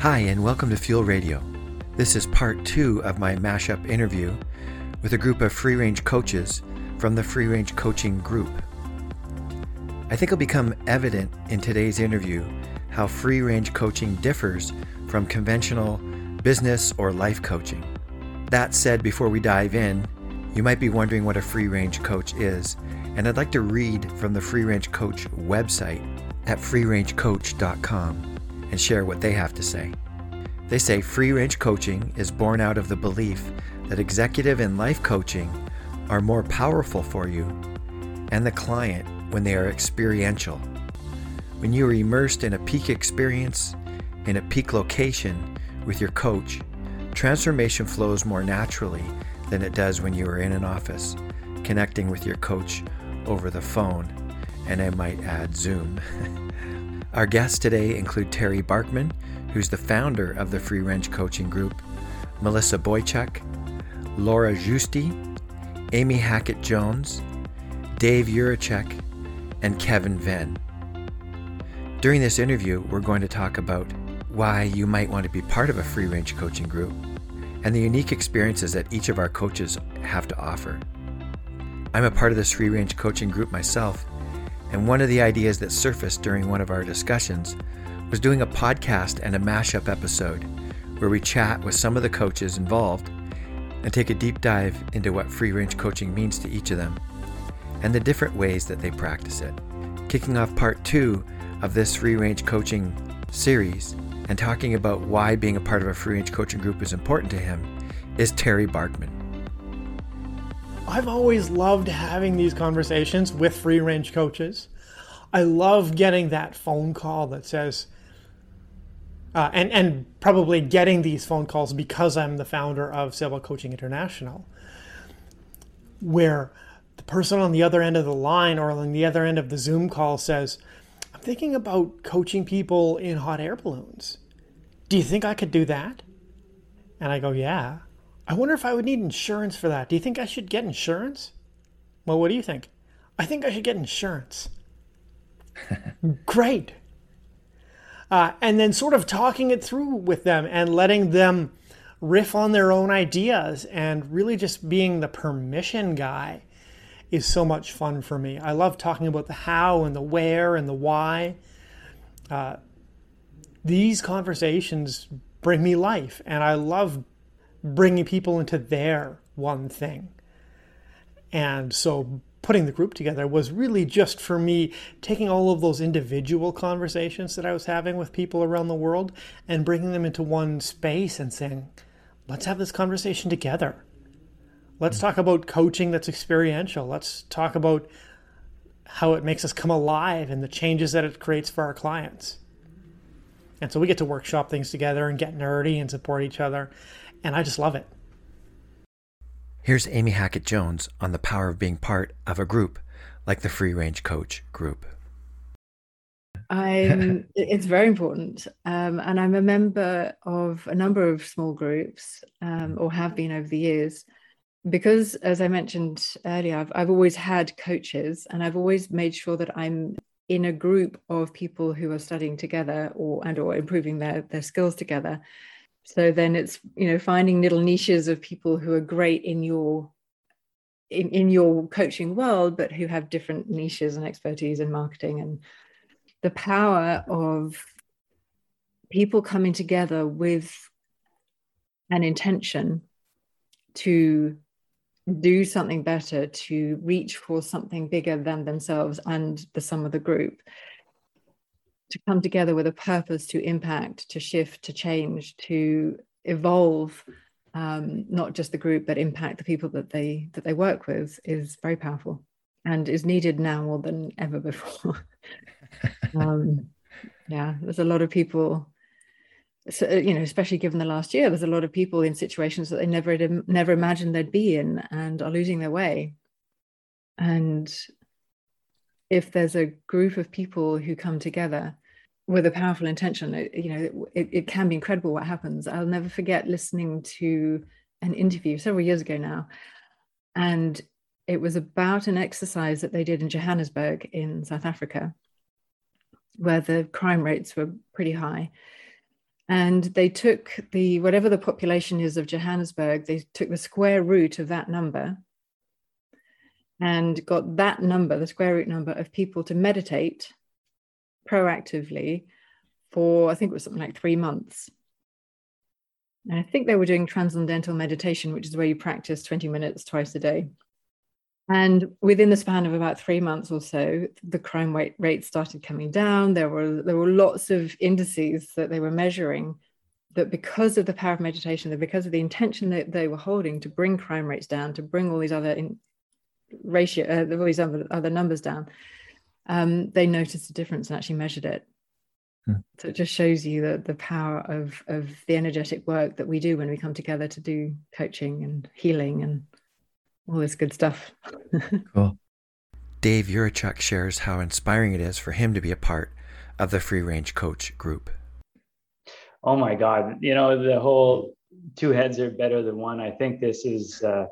Hi, and welcome to Fuel Radio. This is part two of my mashup interview with a group of free range coaches from the Free Range Coaching Group. I think it'll become evident in today's interview how free range coaching differs from conventional business or life coaching. That said, before we dive in, you might be wondering what a free range coach is, and I'd like to read from the Free Range Coach website at freerangecoach.com and share what they have to say. They say free range coaching is born out of the belief that executive and life coaching are more powerful for you and the client when they are experiential. When you are immersed in a peak experience, in a peak location with your coach, transformation flows more naturally than it does when you are in an office, connecting with your coach over the phone, and I might add Zoom. Our guests today include Terry Barkman, who's the founder of the Free Range Coaching Group, Melissa Boychuk, Laura Giusti, Amy Hackett Jones, Dave Urachek, and Kevin Venn. During this interview, we're going to talk about why you might want to be part of a free range coaching group and the unique experiences that each of our coaches have to offer. I'm a part of this free range coaching group myself, and one of the ideas that surfaced during one of our discussions was doing a podcast and a mashup episode where we chat with some of the coaches involved and take a deep dive into what free range coaching means to each of them and the different ways that they practice it. Kicking off part two of this free range coaching series and talking about why being a part of a free range coaching group is important to him is Terry Barkman. I've always loved having these conversations with free range coaches. I love getting that phone call that says, uh, and and probably getting these phone calls because I'm the founder of Sailboat Coaching International, where the person on the other end of the line or on the other end of the Zoom call says, "I'm thinking about coaching people in hot air balloons. Do you think I could do that?" And I go, "Yeah." I wonder if I would need insurance for that. Do you think I should get insurance? Well, what do you think? I think I should get insurance. Great. Uh, and then sort of talking it through with them and letting them riff on their own ideas and really just being the permission guy is so much fun for me. I love talking about the how and the where and the why. Uh, these conversations bring me life, and I love bringing people into their one thing. And so putting the group together was really just for me taking all of those individual conversations that I was having with people around the world and bringing them into one space and saying, let's have this conversation together. Let's talk about coaching that's experiential. Let's talk about how it makes us come alive and the changes that it creates for our clients. And so we get to workshop things together and get nerdy and support each other and I just love it. Here's Amy Hackett Jones on the power of being part of a group like the Free Range Coach Group. I'm, it's very important. Um, and I'm a member of a number of small groups, um, or have been over the years, because as I mentioned earlier, I've, I've always had coaches and I've always made sure that I'm in a group of people who are studying together or and or improving their, their skills together so then it's you know finding little niches of people who are great in your in, in your coaching world but who have different niches and expertise in marketing. And the power of people coming together with an intention to do something better to reach for something bigger than themselves and the sum of the group to come together with a purpose to impact, to shift, to change, to evolve, um, not just the group, but impact the people that they that they work with is very powerful and is needed now more than ever before. um, yeah, there's a lot of people. So, you know, especially given the last year, there's a lot of people in situations that they never never imagined they'd be in and are losing their way. And if there's a group of people who come together with a powerful intention it, you know it, it can be incredible what happens. I'll never forget listening to an interview several years ago now and it was about an exercise that they did in johannesburg in south africa where the crime rates were pretty high. And they took the whatever the population is of Johannesburg, they took the square root of that number and got that number, the square root number of people to meditate proactively for, I think it was something like three months. And I think they were doing transcendental meditation, which is where you practice 20 minutes twice a day. And within the span of about three months or so, the crime rate, rate started coming down. There were there were lots of indices that they were measuring that because of the power of meditation, that because of the intention that they were holding to bring crime rates down, to bring all these other in, ratio, uh, all these other, other numbers down, um, they noticed a difference and actually measured it. Hmm. So it just shows you the, the power of, of the energetic work that we do when we come together to do coaching and healing and all this good stuff. cool. Dave Yurichuk shares how inspiring it is for him to be a part of the free range coach group. Oh my God. You know, the whole two heads are better than one. I think this is uh,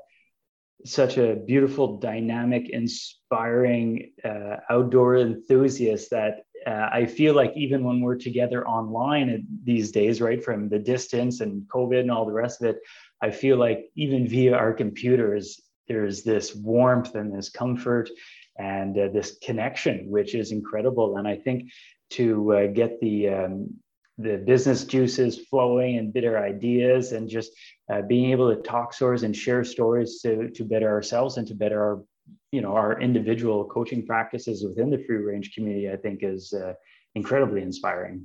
such a beautiful, dynamic, inspiring uh, outdoor enthusiast that uh, I feel like even when we're together online these days, right, from the distance and COVID and all the rest of it, I feel like even via our computers, there's this warmth and this comfort and uh, this connection, which is incredible. And I think to uh, get the um, the business juices flowing and better ideas and just uh, being able to talk stories and share stories to, to better ourselves and to better our you know our individual coaching practices within the free range community i think is uh, incredibly inspiring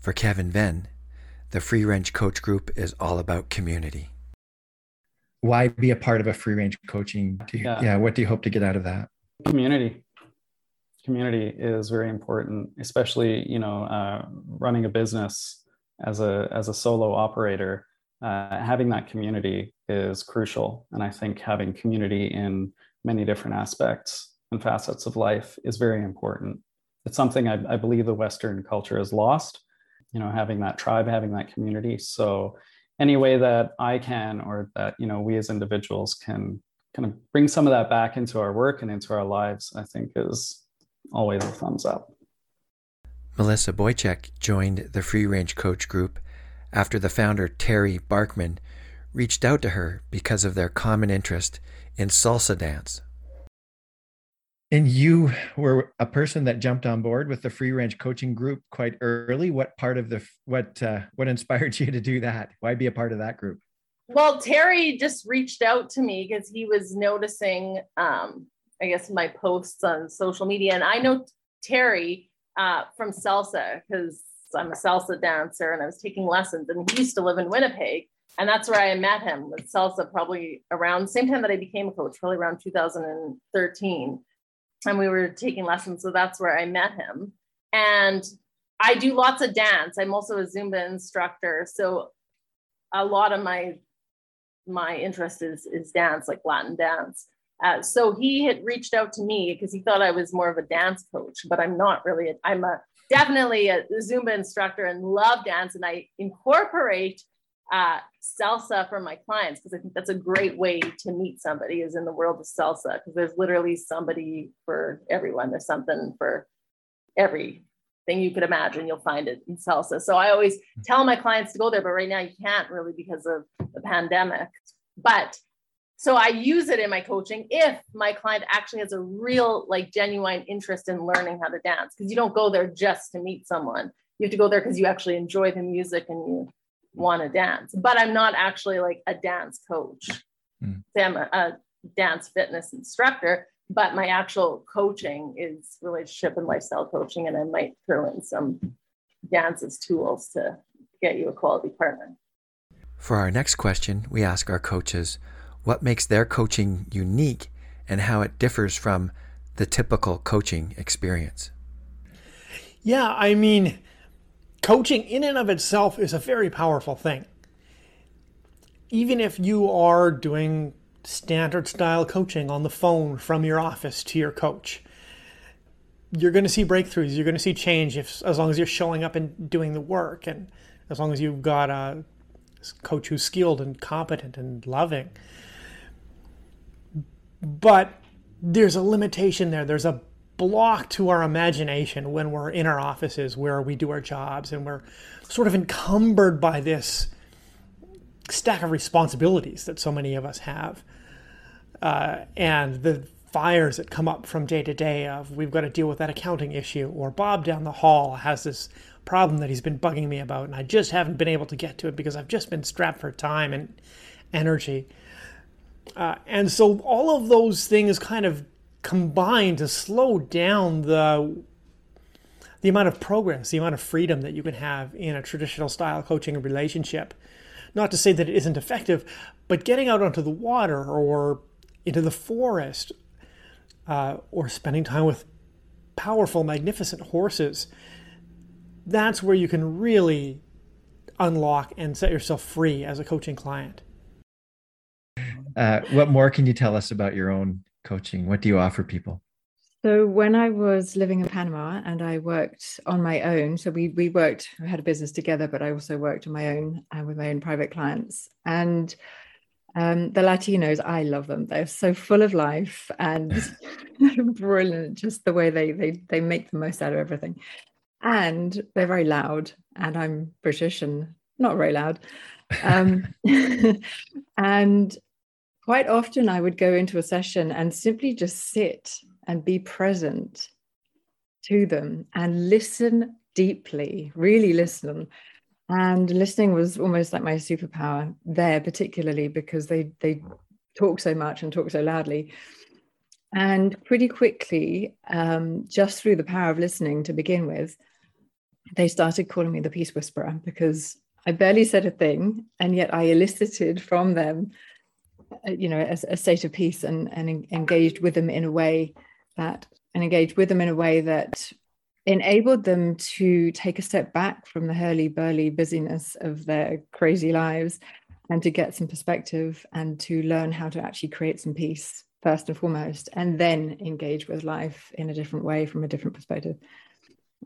for kevin venn the free range coach group is all about community why be a part of a free range coaching? You, yeah. yeah. What do you hope to get out of that? Community. Community is very important, especially you know uh, running a business as a as a solo operator. Uh, having that community is crucial, and I think having community in many different aspects and facets of life is very important. It's something I, I believe the Western culture has lost. You know, having that tribe, having that community. So any way that I can or that you know we as individuals can kind of bring some of that back into our work and into our lives, I think is always a thumbs up. Melissa Boychuk joined the Free Range Coach group after the founder Terry Barkman reached out to her because of their common interest in salsa dance. And you were a person that jumped on board with the free range coaching group quite early. What part of the what uh, what inspired you to do that? Why be a part of that group? Well, Terry just reached out to me because he was noticing, um, I guess, my posts on social media, and I know Terry uh, from salsa because I'm a salsa dancer and I was taking lessons, and he used to live in Winnipeg, and that's where I met him with salsa, probably around the same time that I became a coach, probably around 2013 and we were taking lessons. So that's where I met him. And I do lots of dance. I'm also a Zumba instructor. So a lot of my my interest is is dance, like Latin dance. Uh, so he had reached out to me because he thought I was more of a dance coach, but I'm not really. I'm a definitely a Zumba instructor and love dance, and I incorporate uh, salsa for my clients because I think that's a great way to meet somebody is in the world of salsa because there's literally somebody for everyone. There's something for everything you could imagine. You'll find it in salsa. So I always tell my clients to go there, but right now you can't really because of the pandemic. But so I use it in my coaching if my client actually has a real, like, genuine interest in learning how to dance because you don't go there just to meet someone. You have to go there because you actually enjoy the music and you want to dance, but I'm not actually like a dance coach. Mm. I'm a, a dance fitness instructor, but my actual coaching is relationship and lifestyle coaching, and I might throw in some dance as tools to get you a quality partner. For our next question, we ask our coaches what makes their coaching unique and how it differs from the typical coaching experience. Yeah, I mean, coaching in and of itself is a very powerful thing. Even if you are doing standard style coaching on the phone from your office to your coach, you're going to see breakthroughs. You're going to see change if, as long as you're showing up and doing the work, and as long as you've got a coach who's skilled and competent and loving. But there's a limitation there. There's a block to our imagination when we're in our offices where we do our jobs and we're sort of encumbered by this stack of responsibilities that so many of us have. Uh, and the fires that come up from day to day of we've got to deal with that accounting issue or Bob down the hall has this problem that he's been bugging me about and I just haven't been able to get to it because I've just been strapped for time and energy. Uh, and so all of those things kind of combine to slow down the the amount of progress, the amount of freedom that you can have in a traditional style coaching relationship. Not to say that it isn't effective, but getting out onto the water or into the forest uh, or spending time with powerful, magnificent horses, that's where you can really unlock and set yourself free as a coaching client. Uh, what more can you tell us about your own coaching? What do you offer people? So when I was living in Panama and I worked on my own, so we we worked, we had a business together, but I also worked on my own and uh, with my own private clients. And um, the Latinos, I love them. They're so full of life and brilliant, just the way they they they make the most out of everything. And they're very loud. And I'm British and not very loud. Um, and quite often I would go into a session and simply just sit and be present to them and listen deeply, really listen. And listening was almost like my superpower there, particularly because they they talk so much and talk so loudly. And pretty quickly, um, just through the power of listening to begin with, they started calling me the peace whisperer because I barely said a thing, and yet I elicited from them, you know, a, a state of peace and, and engaged with them in a way that and engage with them in a way that enabled them to take a step back from the hurly burly busyness of their crazy lives and to get some perspective and to learn how to actually create some peace first and foremost and then engage with life in a different way from a different perspective.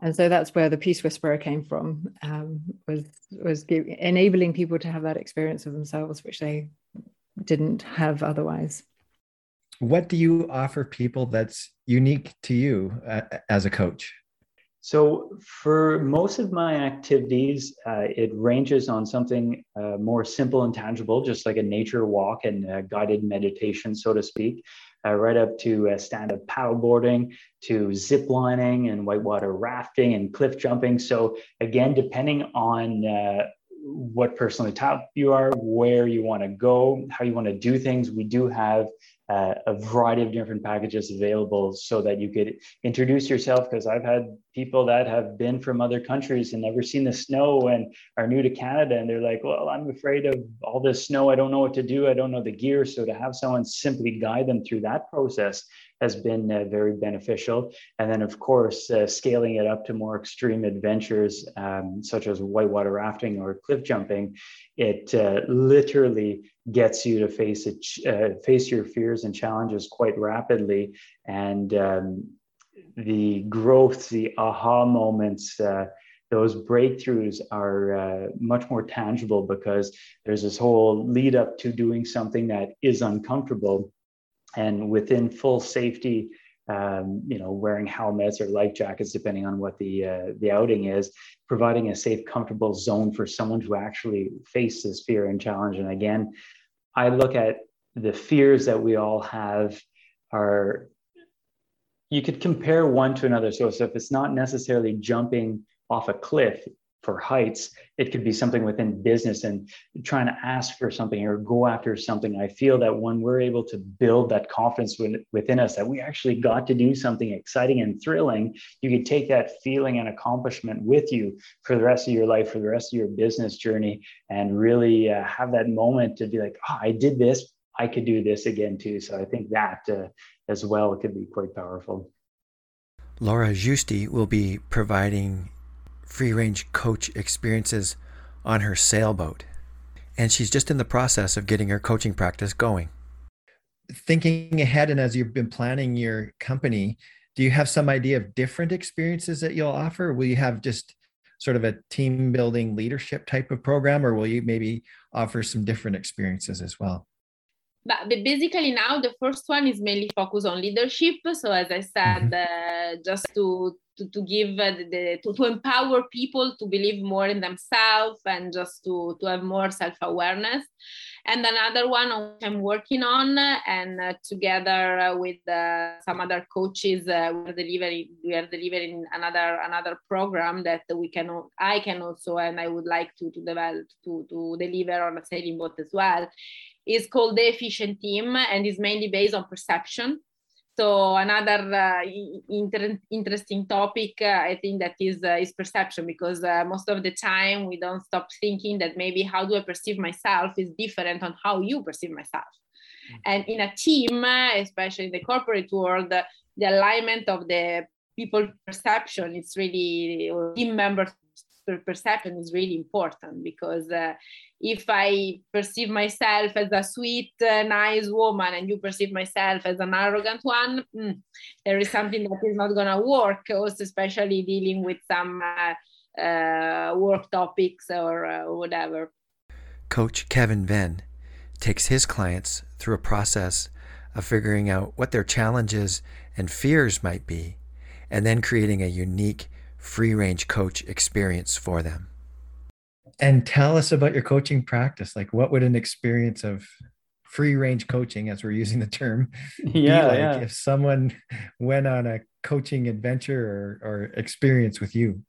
And so that's where the peace whisperer came from um, was was enabling people to have that experience of themselves which they didn't have otherwise what do you offer people that's unique to you uh, as a coach? So, for most of my activities, uh, it ranges on something uh, more simple and tangible, just like a nature walk and guided meditation, so to speak, uh, right up to stand up paddleboarding, to zip lining and whitewater rafting and cliff jumping. So, again, depending on uh, what personally type you are, where you want to go, how you want to do things, we do have uh, a variety of different packages available so that you could introduce yourself because i've had people that have been from other countries and never seen the snow and are new to canada and they're like well i'm afraid of all this snow. I don't know what to do. I don't know the gear. So to have someone simply guide them through that process has been uh, very beneficial. And then, of course, uh, scaling it up to more extreme adventures, um, such as whitewater rafting or cliff jumping, it uh, literally gets you to face it, uh, face your fears and challenges quite rapidly. And um, the growth, the aha moments, uh, those breakthroughs are uh, much more tangible because there's this whole lead up to doing something that is uncomfortable and within full safety um, you know, wearing helmets or life jackets, depending on what the uh, the outing is, providing a safe, comfortable zone for someone to actually face this fear and challenge. And again, I look at the fears that we all have are you could compare one to another. So, so if it's not necessarily jumping off a cliff, for heights it could be something within business and trying to ask for something or go after something. I feel that when we're able to build that confidence within us that we actually got to do something exciting and thrilling you could take that feeling and accomplishment with you for the rest of your life for the rest of your business journey and really uh, have that moment to be like oh i did this. I could do this again too. So i think that uh, as well could be quite powerful. Laura Giusti will be providing free range coach experiences on her sailboat. And she's just in the process of getting her coaching practice going. Thinking ahead and as you've been planning your company, do you have some idea of different experiences that you'll offer? Will you have just sort of a team building leadership type of program, or will you maybe offer some different experiences as well? but basically now the first one is mainly focused on leadership so as i said mm-hmm. uh, just to to, to give uh, the to, to empower people to believe more in themselves and just to to have more self-awareness. And another one i'm working on and uh, together uh, with uh, some other coaches uh, we're delivering we are delivering another another program that we can i can also and i would like to to develop to to deliver on a sailing boat as well is called the efficient team and is mainly based on perception so another uh, inter- interesting topic, uh, I think that is uh, is perception because uh, most of the time we don't stop thinking that maybe how do I perceive myself is different on how you perceive myself. Mm-hmm. And in a team, especially in the corporate world, the alignment of the people perception is really team members perception is really important because uh, if I perceive myself as a sweet, uh, nice woman and you perceive myself as an arrogant one, mm, there is something that is not going to work, also especially dealing with some uh, uh work topics or uh, whatever. Coach Kevin Venn takes his clients through a process of figuring out what their challenges and fears might be, and then creating a unique free range coach experience for them. And tell us about your coaching practice. Like, what would an experience of free range coaching, as we're using the term, yeah, like yeah. if someone went on a coaching adventure or, or experience with you?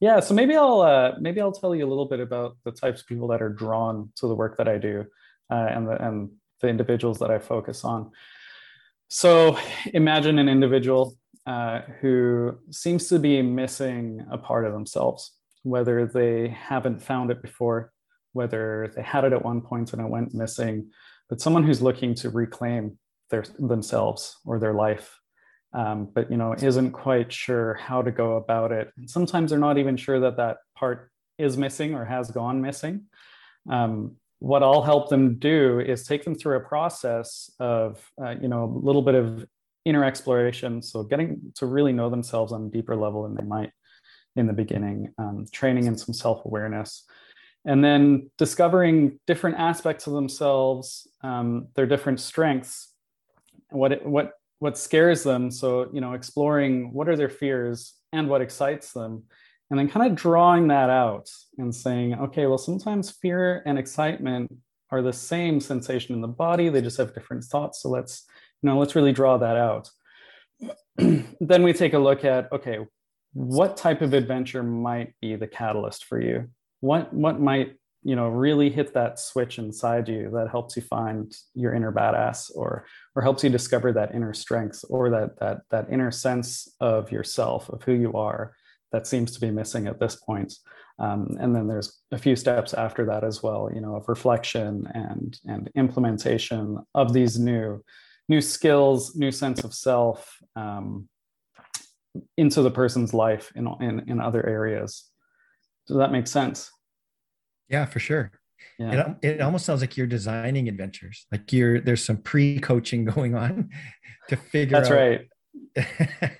Yeah, so maybe I'll uh, maybe I'll tell you a little bit about the types of people that are drawn to the work that I do, uh, and the and the individuals that I focus on. So imagine an individual uh, who seems to be missing a part of themselves, whether they haven't found it before, whether they had it at one point and it went missing, but someone who's looking to reclaim their themselves or their life, um, but you know isn't quite sure how to go about it. And sometimes they're not even sure that that part is missing or has gone missing. Um, what I'll help them do is take them through a process of, uh, you know, a little bit of inner exploration. So getting to really know themselves on a deeper level than they might in the beginning, um, training in some self awareness, and then discovering different aspects of themselves, um, their different strengths, what it, what what scares them. So you know, exploring what are their fears and what excites them, and then kind of drawing that out and saying, okay, well, sometimes fear and excitement are the same sensation in the body; they just have different thoughts. So let's you know, let's really draw that out. then we take a look at okay, what type of adventure might be the catalyst for you? What what might you know really hit that switch inside you that helps you find your inner badass or or helps you discover that inner strength or that that that inner sense of yourself of who you are that seems to be missing at this point um, and then there's a few steps after that as well you know of reflection and and implementation of these new new skills, new sense of self um, into the person's life in, in, in other areas. Does that make sense? Yeah, for sure. Yeah. It, it almost sounds like you're designing adventures. Like you're there's some pre-coaching going on to figure That's out right.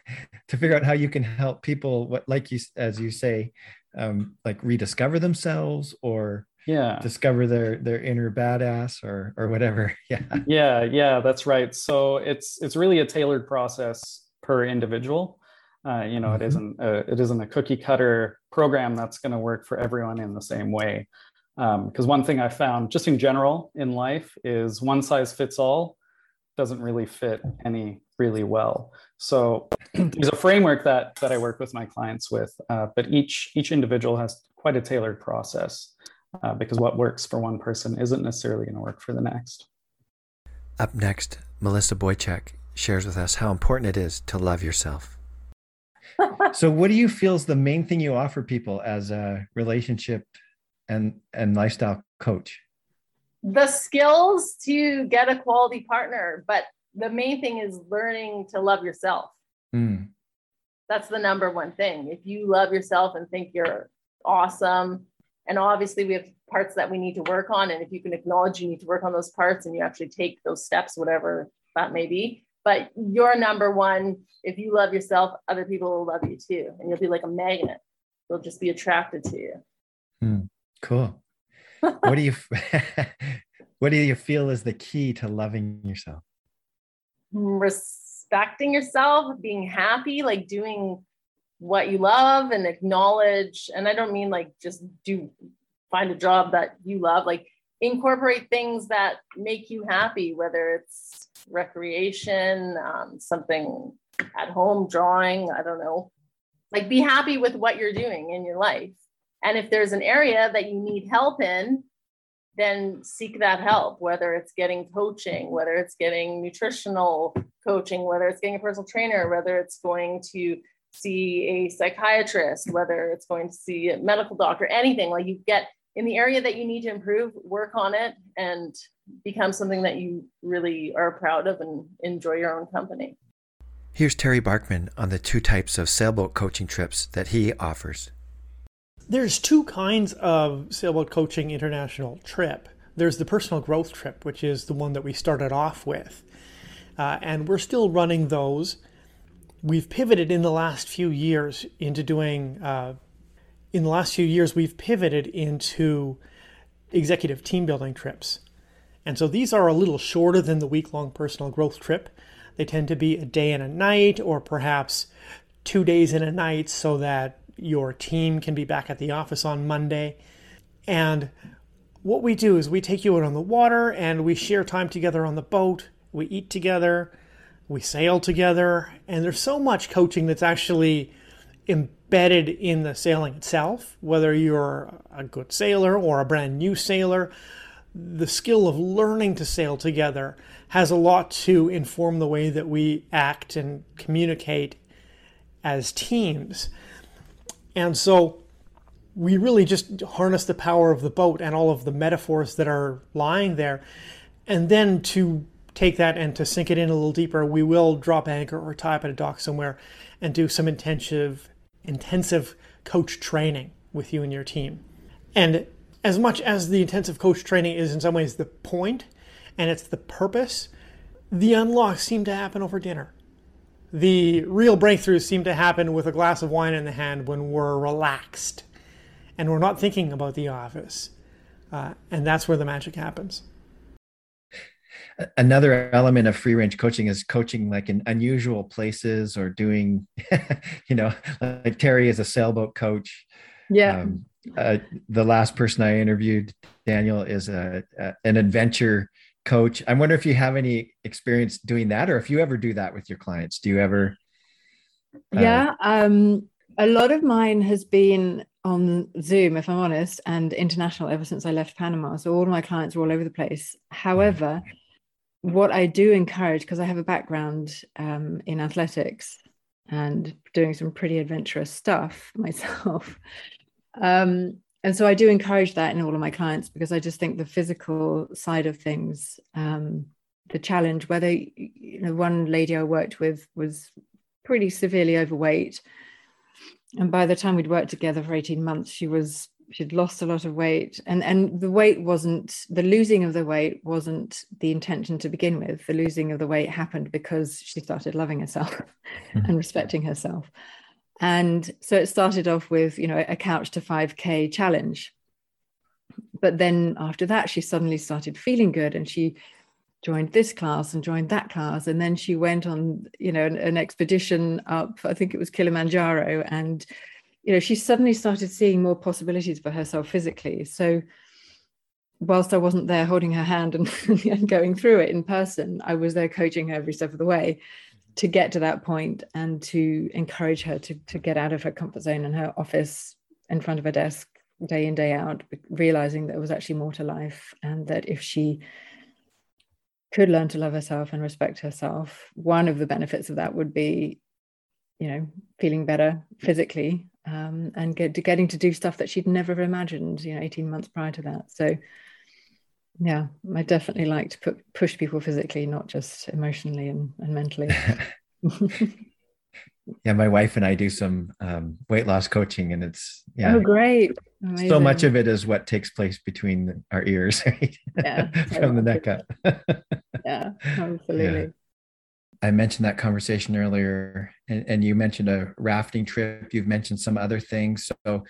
to figure out how you can help people what like you as you say um, like rediscover themselves or yeah. discover their their inner badass or or whatever. Yeah. Yeah yeah that's right. So it's it's really a tailored process per individual. Uh, you know mm-hmm. it isn't a, it isn't a cookie cutter program that's going to work for everyone in the same way. Because um, one thing i found just in general in life is one size fits all doesn't really fit any really well. So there's a framework that that i work with my clients with uh, but each each individual has quite a tailored process uh, because what works for one person isn't necessarily going to work for the next. Up next, Melissa Boychuk shares with us how important it is to love yourself. so, what do you feel is the main thing you offer people as a relationship and and lifestyle coach? The skills to get a quality partner, but the main thing is learning to love yourself. Mm. That's the number one thing. If you love yourself and think you're awesome, and obviously, we have parts that we need to work on. And if you can acknowledge you need to work on those parts and you actually take those steps, whatever that may be. But you're number one. If you love yourself, other people will love you too. And you'll be like a magnet. They'll just be attracted to you. Hmm. Cool. what do you what do you feel is the key to loving yourself? Respecting yourself, being happy, like doing what you love and acknowledge. And I don't mean like just do find a job that you love, like incorporate things that make you happy, whether it's recreation, um, something at home, drawing, I don't know. Like be happy with what you're doing in your life. And if there's an area that you need help in, then seek that help, whether it's getting coaching, whether it's getting nutritional coaching, whether it's getting a personal trainer, whether it's going to see a psychiatrist, whether it's going to see a medical doctor, anything like you get in the area that you need to improve, work on it and become something that you really are proud of and enjoy your own company. Here's Terry Barkman on the two types of sailboat coaching trips that he offers. There's two kinds of sailboat coaching international trip. There's the personal growth trip, which is the one that we started off with. Uh, and we're still running those. We've pivoted in the last few years into doing uh, in the last few years, we've pivoted into executive team building trips. And so these are a little shorter than the week long personal growth trip. They tend to be a day and a night, or perhaps two days and a night, so that your team can be back at the office on Monday. And what we do is we take you out on the water and we share time together on the boat. We eat together, we sail together, and there's so much coaching that's actually embedded in the sailing itself, whether you're a good sailor or a brand new sailor. The skill of learning to sail together has a lot to inform the way that we act and communicate as teams. And so we really just harness the power of the boat and all of the metaphors that are lying there. And then to take that and to sink it in a little deeper, we will drop anchor or tie up at a dock somewhere and do some intensive intensive coach training with you and your team. And as much as the intensive coach training is in some ways the point and it's the purpose, the unlocks seem to happen over dinner. The real breakthroughs seem to happen with a glass of wine in the hand when we're relaxed and we're not thinking about the office. Uh, and that's where the magic happens another element of free range coaching is coaching like in unusual places or doing you know like terry is a sailboat coach yeah um, uh, the last person i interviewed daniel is a, a, an adventure coach i wonder if you have any experience doing that or if you ever do that with your clients do you ever uh, yeah um a lot of mine has been on Zoom, if I'm honest, and international ever since I left Panama. So all my clients are all over the place. However, what I do encourage, because I have a background um, in athletics and doing some pretty adventurous stuff myself. Um, and so I do encourage that in all of my clients because I just think the physical side of things, um, the challenge, whether, you know, one lady I worked with was pretty severely overweight. And by the time we'd worked together for 18 months, she was she'd lost a lot of weight. And and the weight wasn't the losing of the weight wasn't the intention to begin with. The losing of the weight happened because she started loving herself and respecting herself and so it started off with you know a couch to 5k challenge. But then after that she suddenly started feeling good and she joined this class and joined that class. And then she went on you know an, an expedition up i think it was kilimanjaro. And you know she suddenly started seeing more possibilities for herself physically. So whilst i wasn't there holding her hand and, and going through it in person i was there coaching her every step of the way to get to that point and to encourage her to, to get out of her comfort zone and her office in front of her desk day in day out realizing that there was actually more to life and that if she could learn to love herself and respect herself one of the benefits of that would be you know feeling better physically um, and get to getting to do stuff that she'd never imagined, you know, 18 months prior to that. So yeah, I definitely like to put, push people physically, not just emotionally and, and mentally. yeah, my wife and I do some um, weight loss coaching, and it's yeah, oh great, Amazing. so much of it is what takes place between our ears, right? Yeah, from the neck up. yeah, absolutely. Yeah. I mentioned that conversation earlier, and, and, you mentioned a rafting trip. You've mentioned some other things. So,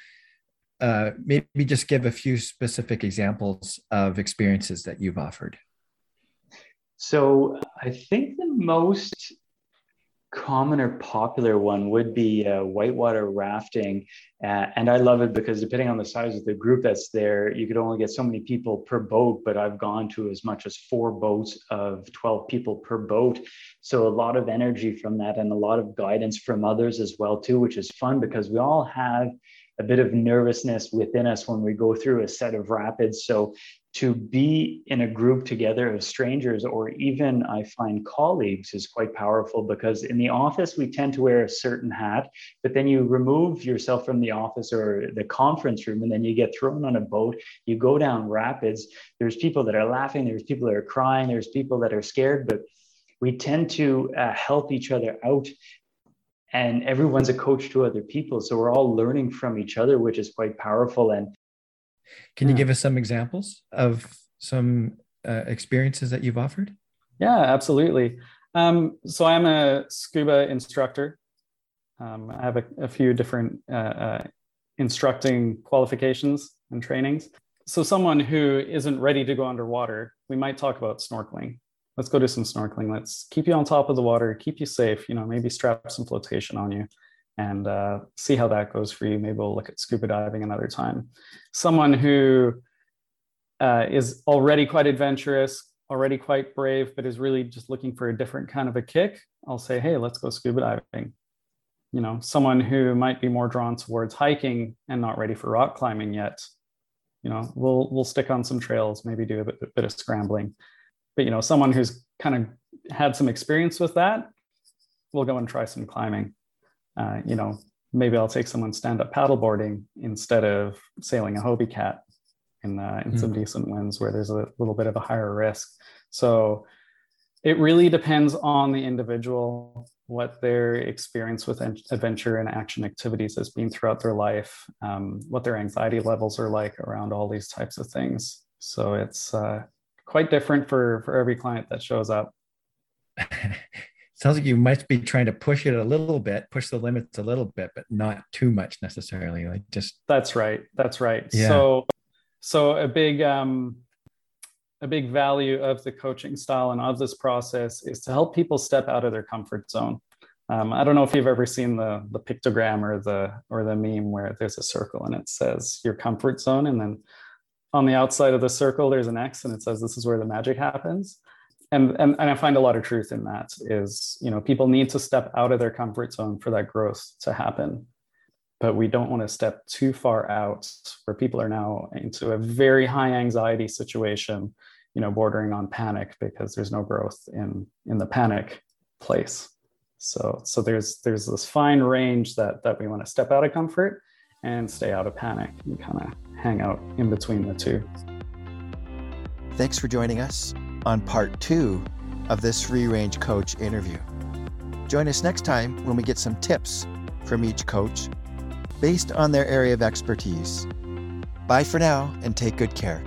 uh, maybe just give a few specific examples of experiences that you've offered. So I think the most common or popular one would be uh, whitewater rafting. Uh, and I love it because depending on the size of the group that's there, you could only get so many people per boat, but I've gone to as much as four boats of 12 people per boat. So a lot of energy from that and a lot of guidance from others as well too, which is fun because we all have a bit of nervousness within us when we go through a set of rapids. So to be in a group together of strangers or even I find colleagues is quite powerful because in the office we tend to wear a certain hat, but then you remove yourself from the office or the conference room and then you get thrown on a boat, you go down rapids. There's people that are laughing, there's people that are crying, there's people that are scared, but we tend to uh, help each other out and everyone's a coach to other people. So we're all learning from each other which is quite powerful. And can you give us some examples of some uh, experiences that you've offered? Yeah absolutely. Um, so i'm a scuba instructor. Um, i have a, a few different uh, uh, instructing qualifications and trainings. So someone who isn't ready to go underwater we might talk about snorkeling let's go do some snorkeling. Let's keep you on top of the water, keep you safe, you know, maybe strap some flotation on you and uh, see how that goes for you. Maybe we'll look at scuba diving another time. Someone who uh, is already quite adventurous, already quite brave, but is really just looking for a different kind of a kick, I'll say, hey, let's go scuba diving. You know, someone who might be more drawn towards hiking and not ready for rock climbing yet, you know, we'll we'll stick on some trails, maybe do a bit, a bit of scrambling but you know someone who's kind of had some experience with that will go and try some climbing. Uh, you know maybe i'll take someone stand up paddleboarding instead of sailing a hobie cat in, uh, in mm. some decent winds where there's a little bit of a higher risk. So it really depends on the individual what their experience with adventure and action activities has been throughout their life um, what their anxiety levels are like around all these types of things. So it's uh, quite different for for every client that shows up. Sounds like you might be trying to push it a little bit, push the limits a little bit, but not too much necessarily. Like just that's right. That's right. Yeah. So so a big um a big value of the coaching style and of this process is to help people step out of their comfort zone. Um, I don't know if you've ever seen the the pictogram or the or the meme where there's a circle and it says your comfort zone, and then on the outside of the circle there's an x and it says this is where the magic happens. And, and and i find a lot of truth in that is you know people need to step out of their comfort zone for that growth to happen. But we don't want to step too far out where people are now into a very high anxiety situation you know bordering on panic because there's no growth in in the panic place. So so there's there's this fine range that that we want to step out of comfort and stay out of panic and kind of hang out in between the two. Thanks for joining us on part two of this free range coach interview. Join us next time when we get some tips from each coach based on their area of expertise. Bye for now and take good care.